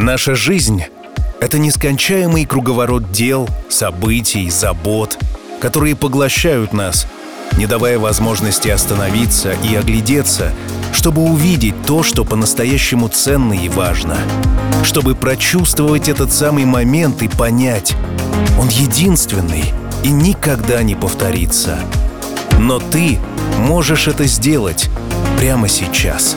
Наша жизнь — это нескончаемый круговорот дел, событий, забот, которые поглощают нас, не давая возможности остановиться и оглядеться, чтобы увидеть то, что по-настоящему ценно и важно, чтобы прочувствовать этот самый момент и понять, он единственный и никогда не повторится. Но ты можешь это сделать прямо сейчас.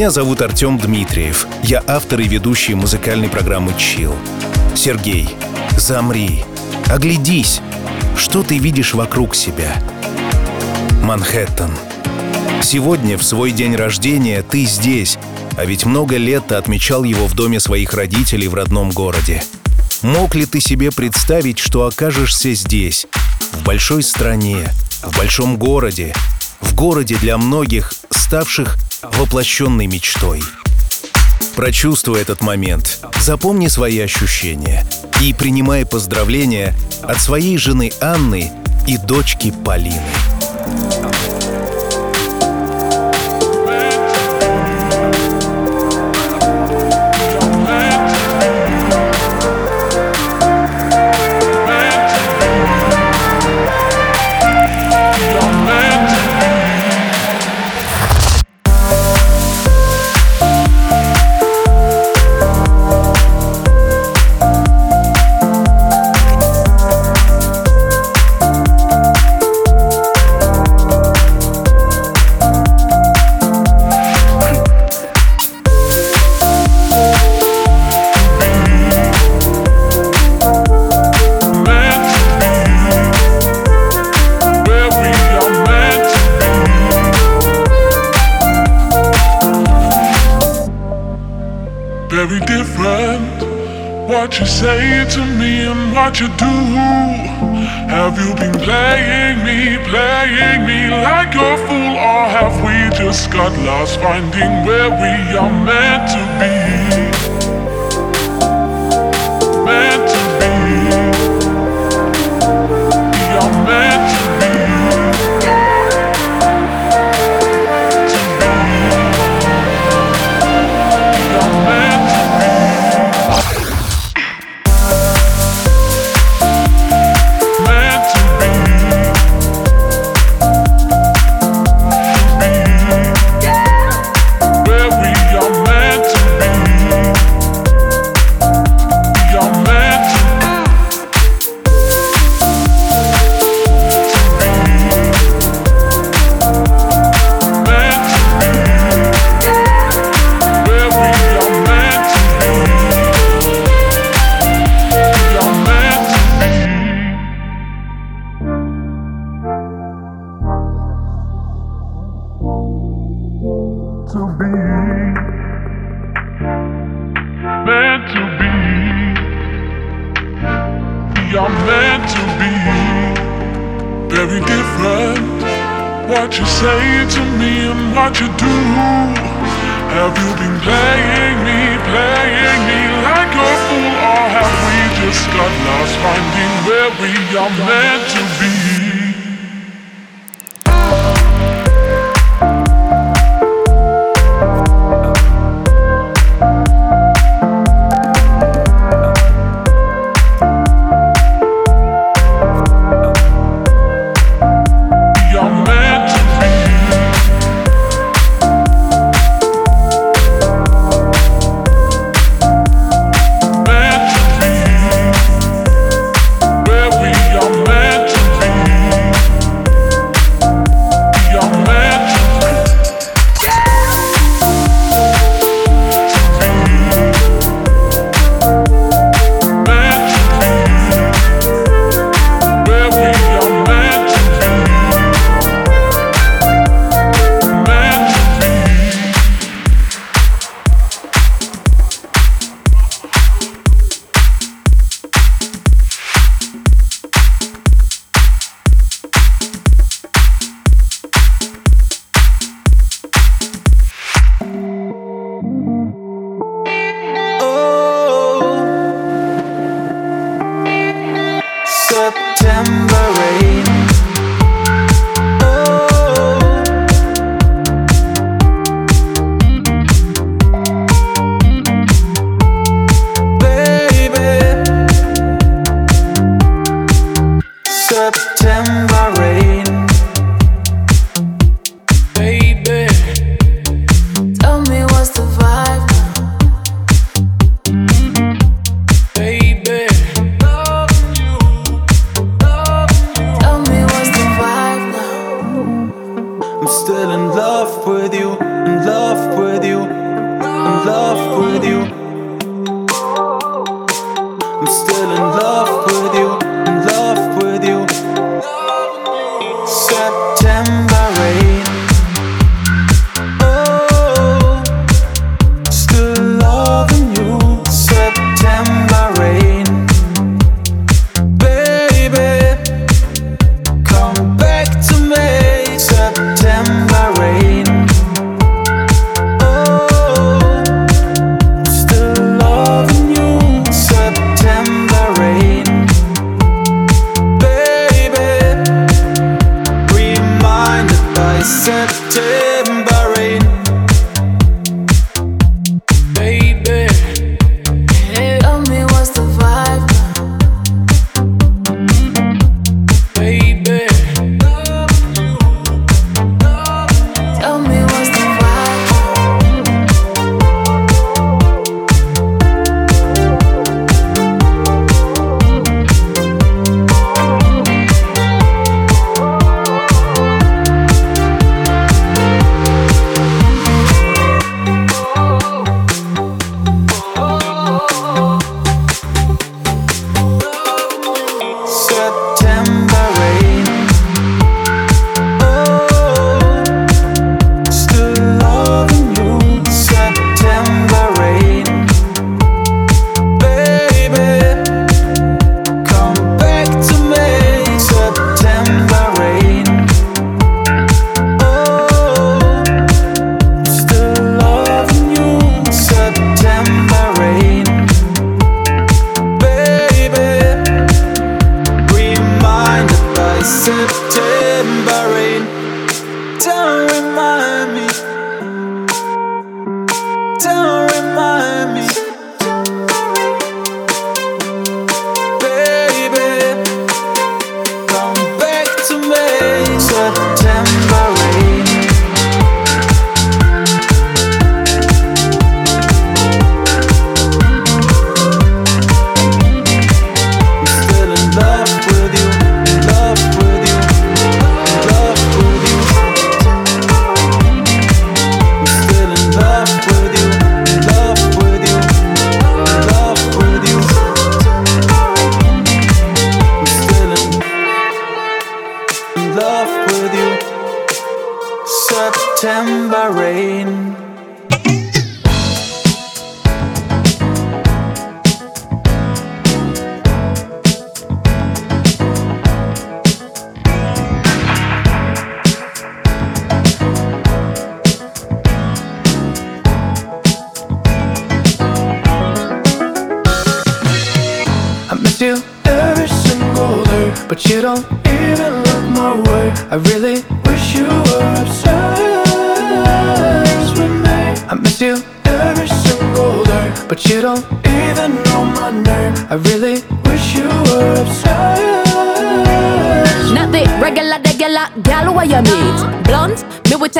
Меня зовут Артем Дмитриев. Я автор и ведущий музыкальной программы «Чил». Сергей, замри, оглядись. Что ты видишь вокруг себя? Манхэттен. Сегодня, в свой день рождения, ты здесь, а ведь много лет ты отмечал его в доме своих родителей в родном городе. Мог ли ты себе представить, что окажешься здесь, в большой стране, в большом городе, в городе для многих, ставших воплощенной мечтой. Прочувствуй этот момент, запомни свои ощущения и принимай поздравления от своей жены Анны и дочки Полины. What you do. Have you been playing me, playing me like a fool, or have we just got lost finding where we are meant to be?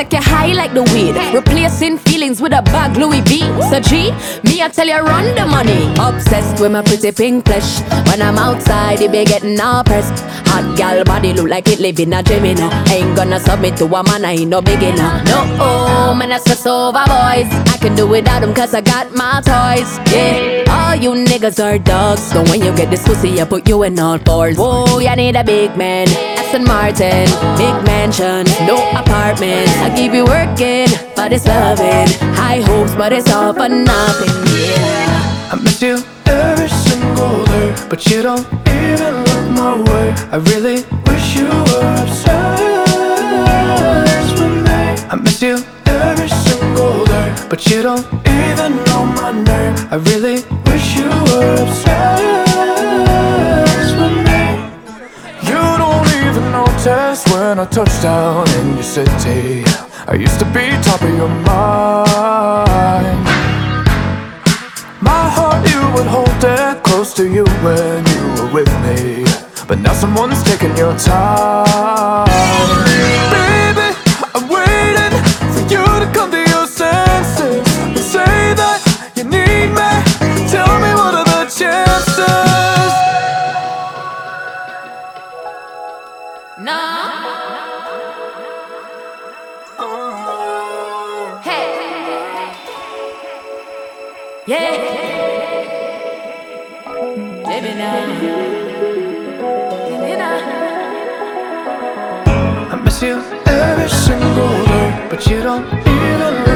Take you high like the weed. Replacing feelings with a bag Louis V. So G, me I tell you run the money. Obsessed with my pretty pink flesh. When I'm outside, it be getting all pressed. Hot gal body look like it live in a dream. Ain't gonna submit to a man, I ain't no beginner. No, oh, man, I stress over boys. I can do without them cause I got my toys. Yeah, all you niggas are dogs. So when you get this pussy, I put you in all fours. Whoa, you need a big man. Aston Martin, big mansion, no apartment. I keep you working, but it's loving. High hopes, but it's all for nothing. Yeah. I miss you every single day, but you don't even look my way. I really wish you were obsessed with me. I miss you every single day, but you don't even know my name. I really wish you were obsessed with me. You don't even notice when I touch down in your city. I used to be top of your mind. My heart, you would hold it close to you when you were with me. But now someone's taking your time. I miss you every single day, but you don't even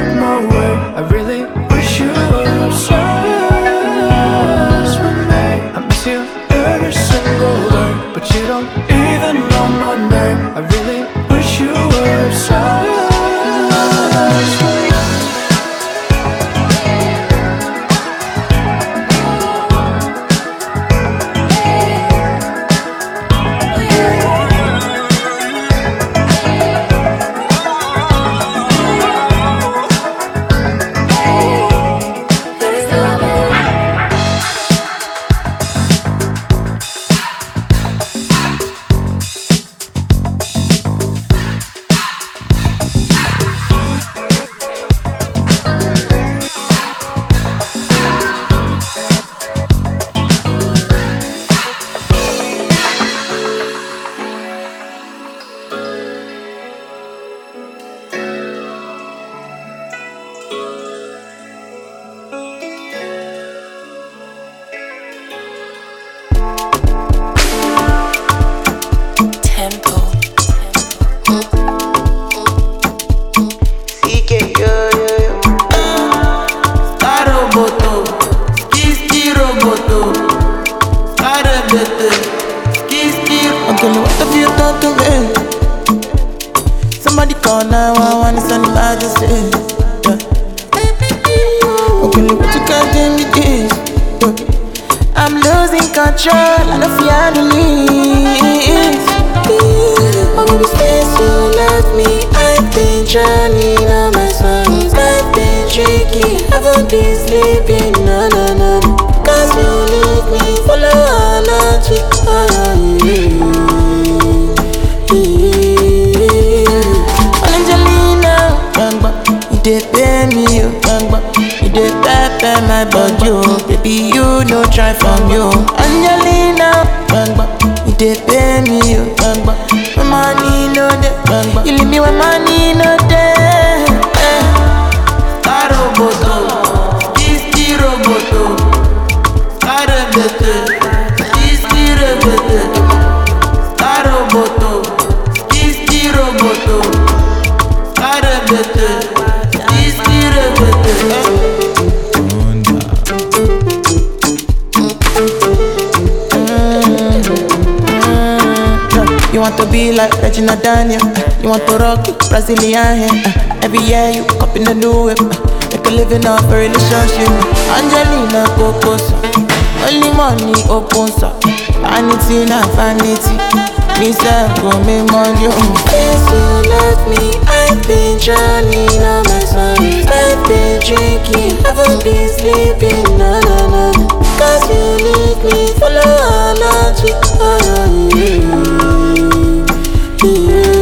it, Brazilian hair. Uh, every year you copy the new whip. Uh, make a living off a relationship. Angelina Cocos. Only money opens up. Vanity, not vanity. Me say go me money. Yes, you love me. I've been drowning on my sorrows. I've been drinking, haven't been sleeping. No, no, no. Cause you leave me follow allergy. Oh, yeah. yeah.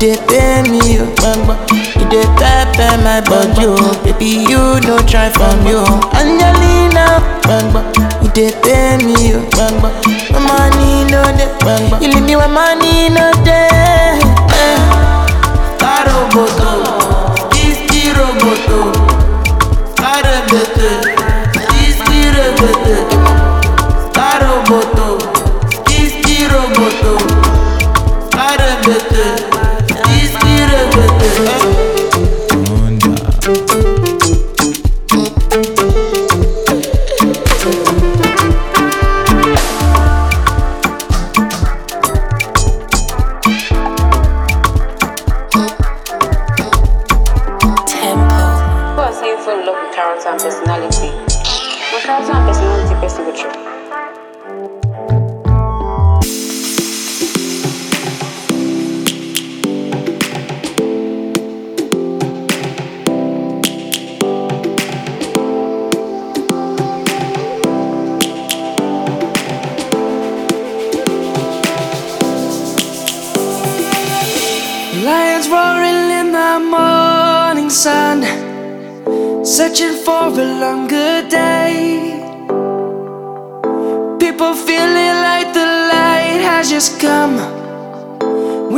You pay me, oh, bamba. You did pepper my body, oh. Baby, you no try from you. Angelina, bamba, you did pay me, oh, bamba. My money no dey, bamba. You leave me with money no dey. Eh. Karoboto,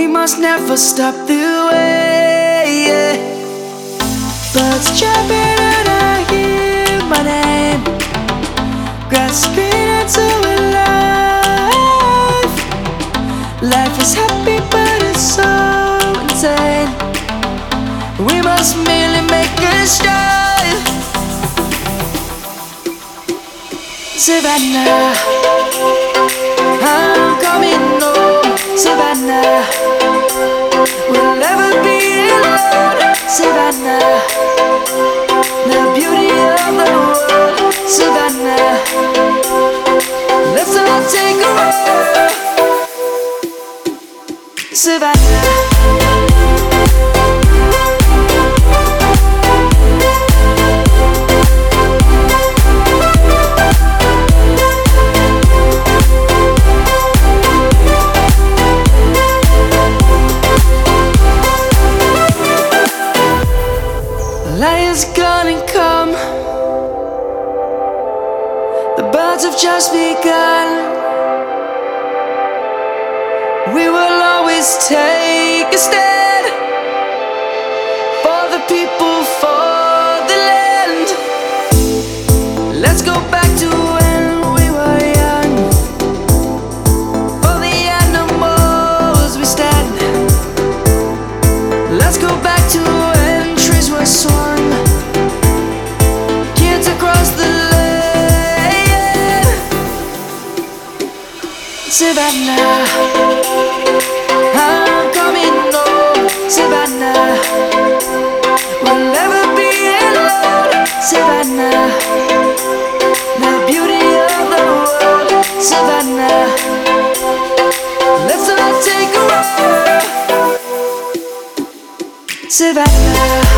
We must never stop the way. Birds chirping and I hear my name, grasping into life. Life is happy, but it's so insane. We must merely make a start. Savannah, I'm coming home. Savannah, Savannah, the beauty of the world. Savannah, let's all take a walk. Savannah. Birds have just begun. We will always take a stand Savannah. I'm coming home, oh, Savannah. We'll never be alone, Savannah. The beauty of the world, Savannah. Let's all take a walk, Savannah.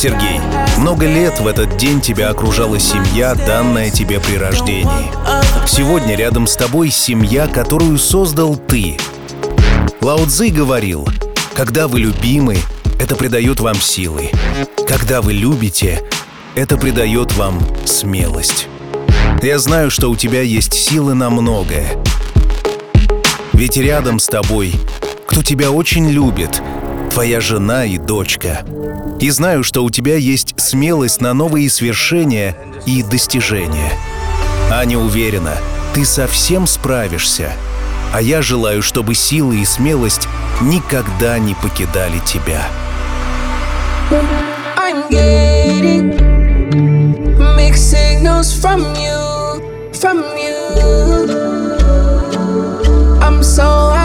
Сергей, много лет в этот день тебя окружала семья, данная тебе при рождении. Сегодня рядом с тобой семья, которую создал ты. Лао Цзи говорил, когда вы любимы, это придает вам силы. Когда вы любите, это придает вам смелость. Я знаю, что у тебя есть силы на многое. Ведь рядом с тобой, кто тебя очень любит, твоя жена и дочка — и знаю, что у тебя есть смелость на новые свершения и достижения. Аня уверена, ты совсем справишься. А я желаю, чтобы силы и смелость никогда не покидали тебя. I'm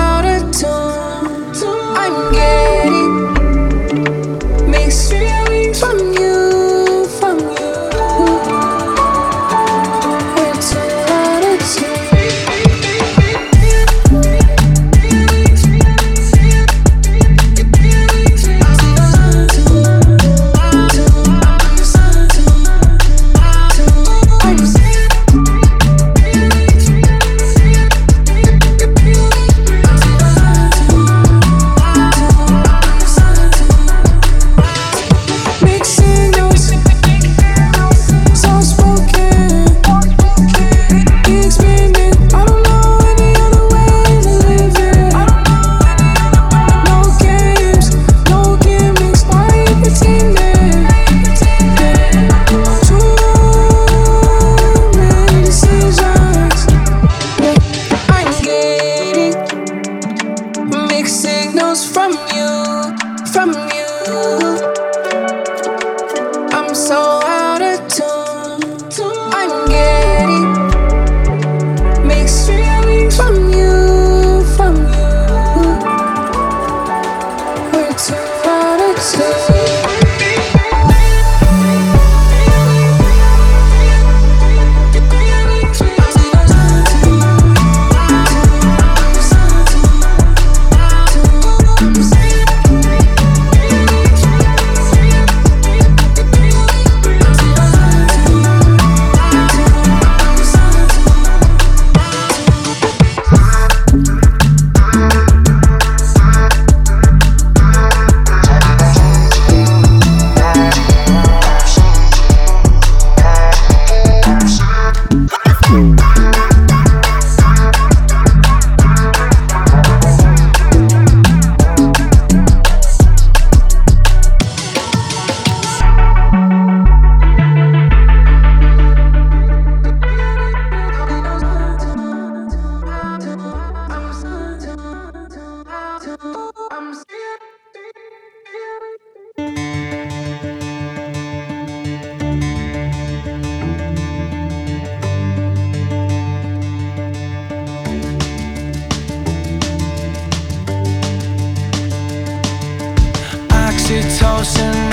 去超生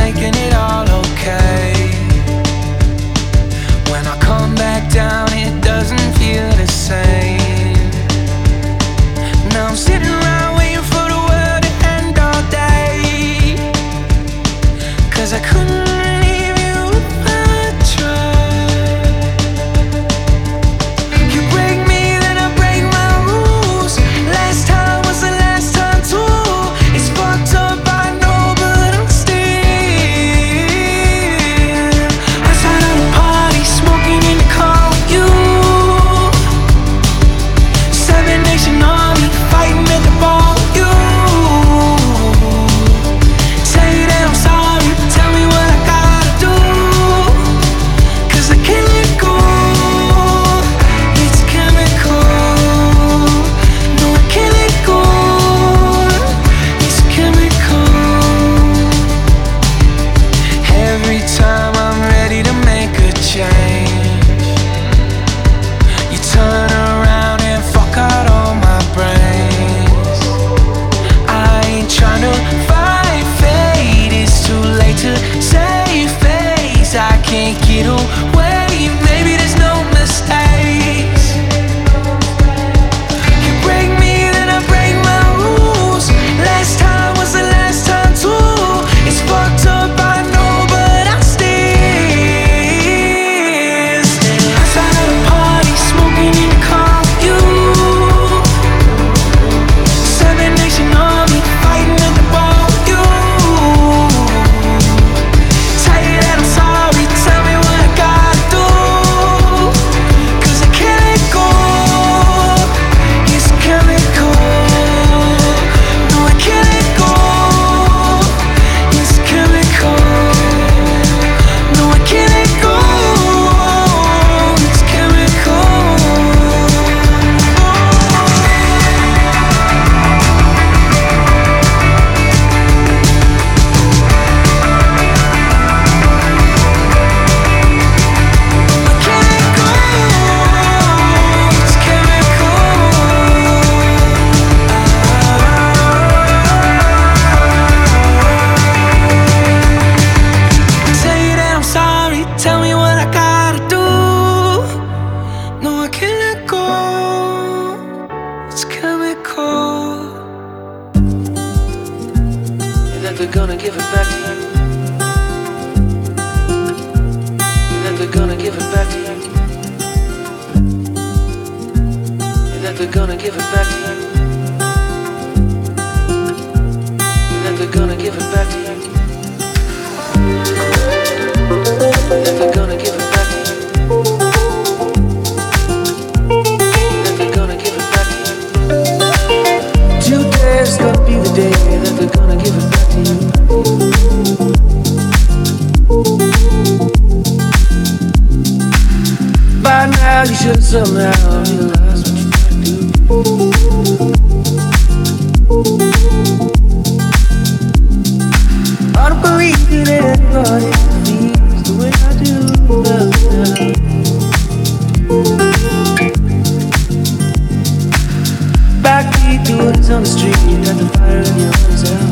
words on the street, you got the fire in your eyes out.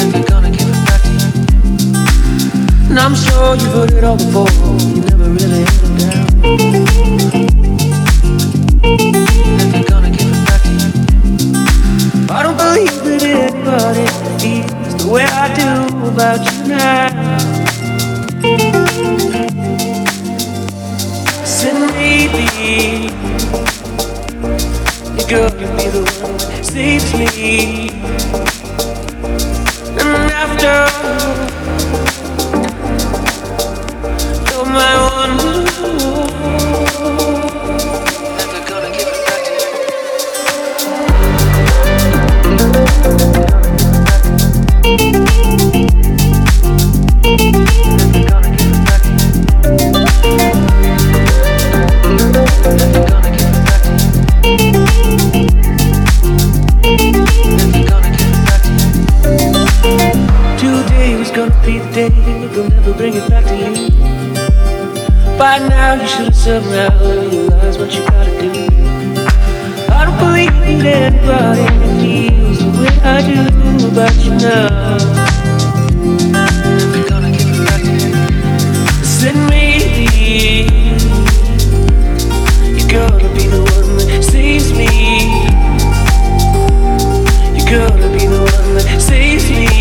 And they're gonna give it back to you. And I'm sure you've heard it all before, you never really had it down. And they're gonna give it back to you. I don't believe that anybody feels the way I do about you now. Girl, you'll be the one that saves me. And after all, you're my one. they'll never bring it back to you. By now you should have somehow realized what you gotta do. I don't believe that anybody feels the way I do about you now. They're gonna give it back to you. Send me. You're gonna be the one that saves me. You're gonna be the one that saves me.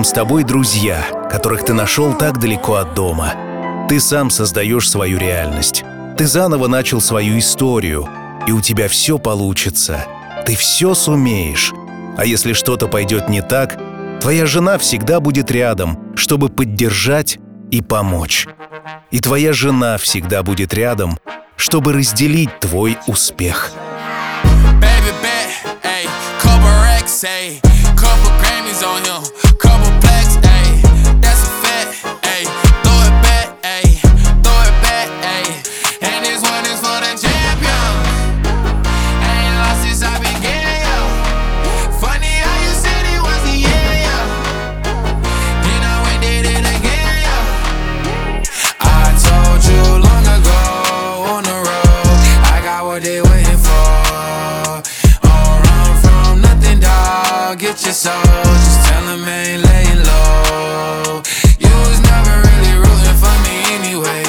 Рядом с тобой друзья, которых ты нашел так далеко от дома. Ты сам создаешь свою реальность. Ты заново начал свою историю, и у тебя все получится. Ты все сумеешь. А если что-то пойдет не так, твоя жена всегда будет рядом, чтобы поддержать и помочь. И твоя жена всегда будет рядом, чтобы разделить твой успех. Baby bet, ayy, couple racks, ayy, couple on him, they waiting. Don't run from nothing, dog. Get your soul, just tell them ain't laying low. You was never really rooting for me anyway.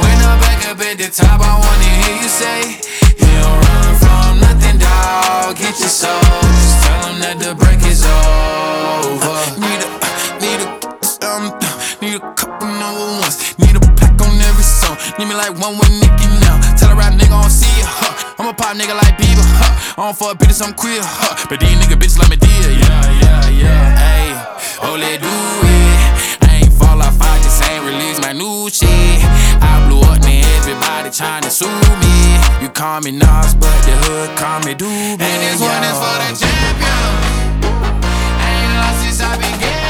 When I'm back up at the top, I wanna hear you say, You don't run from nothing, dog. Get your soul, just tell them that the break is over. Need a, need a, um, need a couple number ones. Need a pack on every song. Need me like one with Nicky now. Tell a rap nigga I pop nigga like Bieber, huh? I don't fuck bitches, I'm queer, huh? But these nigga bitches like me dear, yeah, yeah, yeah. Ayy, oh let do it. I ain't fall off, I just ain't release my new shit. I blew up, man, everybody tryna sue me. You call me Nas, but the hood call me Doobie. And this one is for the champion. I Ain't lost since I began,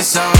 dog. Get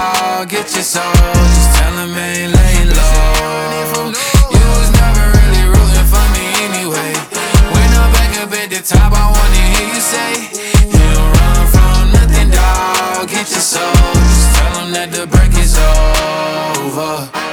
Dog. Get your soul, just tell them ain't laying low. You was never really rooting for me anyway. When I'm back up at the top, I wanna hear you say, You don't run from nothing, dog. Get your soul, just tell them that the break is over.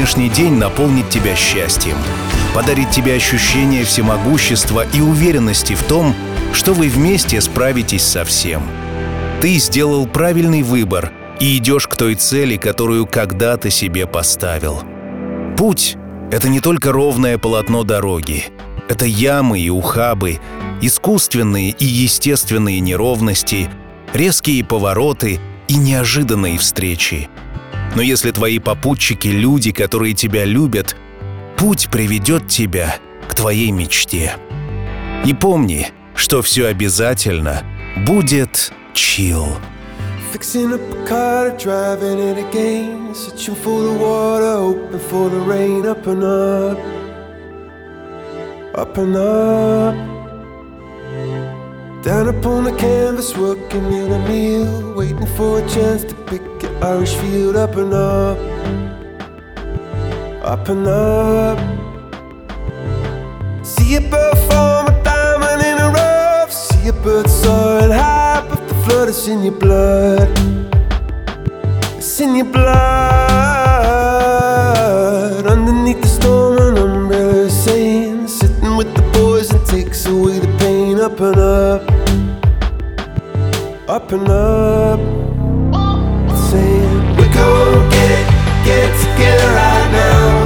Сегодняшний день наполнит тебя счастьем, подарит тебе ощущение всемогущества и уверенности в том, что вы вместе справитесь со всем. Ты сделал правильный выбор и идешь к той цели, которую когда-то себе поставил. Путь — это не только ровное полотно дороги. Это ямы и ухабы, искусственные и естественные неровности, резкие повороты и неожиданные встречи. Но если твои попутчики — люди, которые тебя любят, путь приведет тебя к твоей мечте. И помни, что все обязательно будет чил. Fixing up a car, driving it again. Searching for the water, hoping for the rain. Up and up, up and up. Down upon the canvas, working in a meal. Waiting for a chance to pick an Irish field. Up and up, up and up. See a bird form a diamond in a rough. See a bird soaring high, but the flood is in your blood. It's in your blood. Underneath the storm, an umbrella is saying, sitting with the boys and takes away the pain. Up and up, up and up. Saying, we're gonna get it, get it together right now.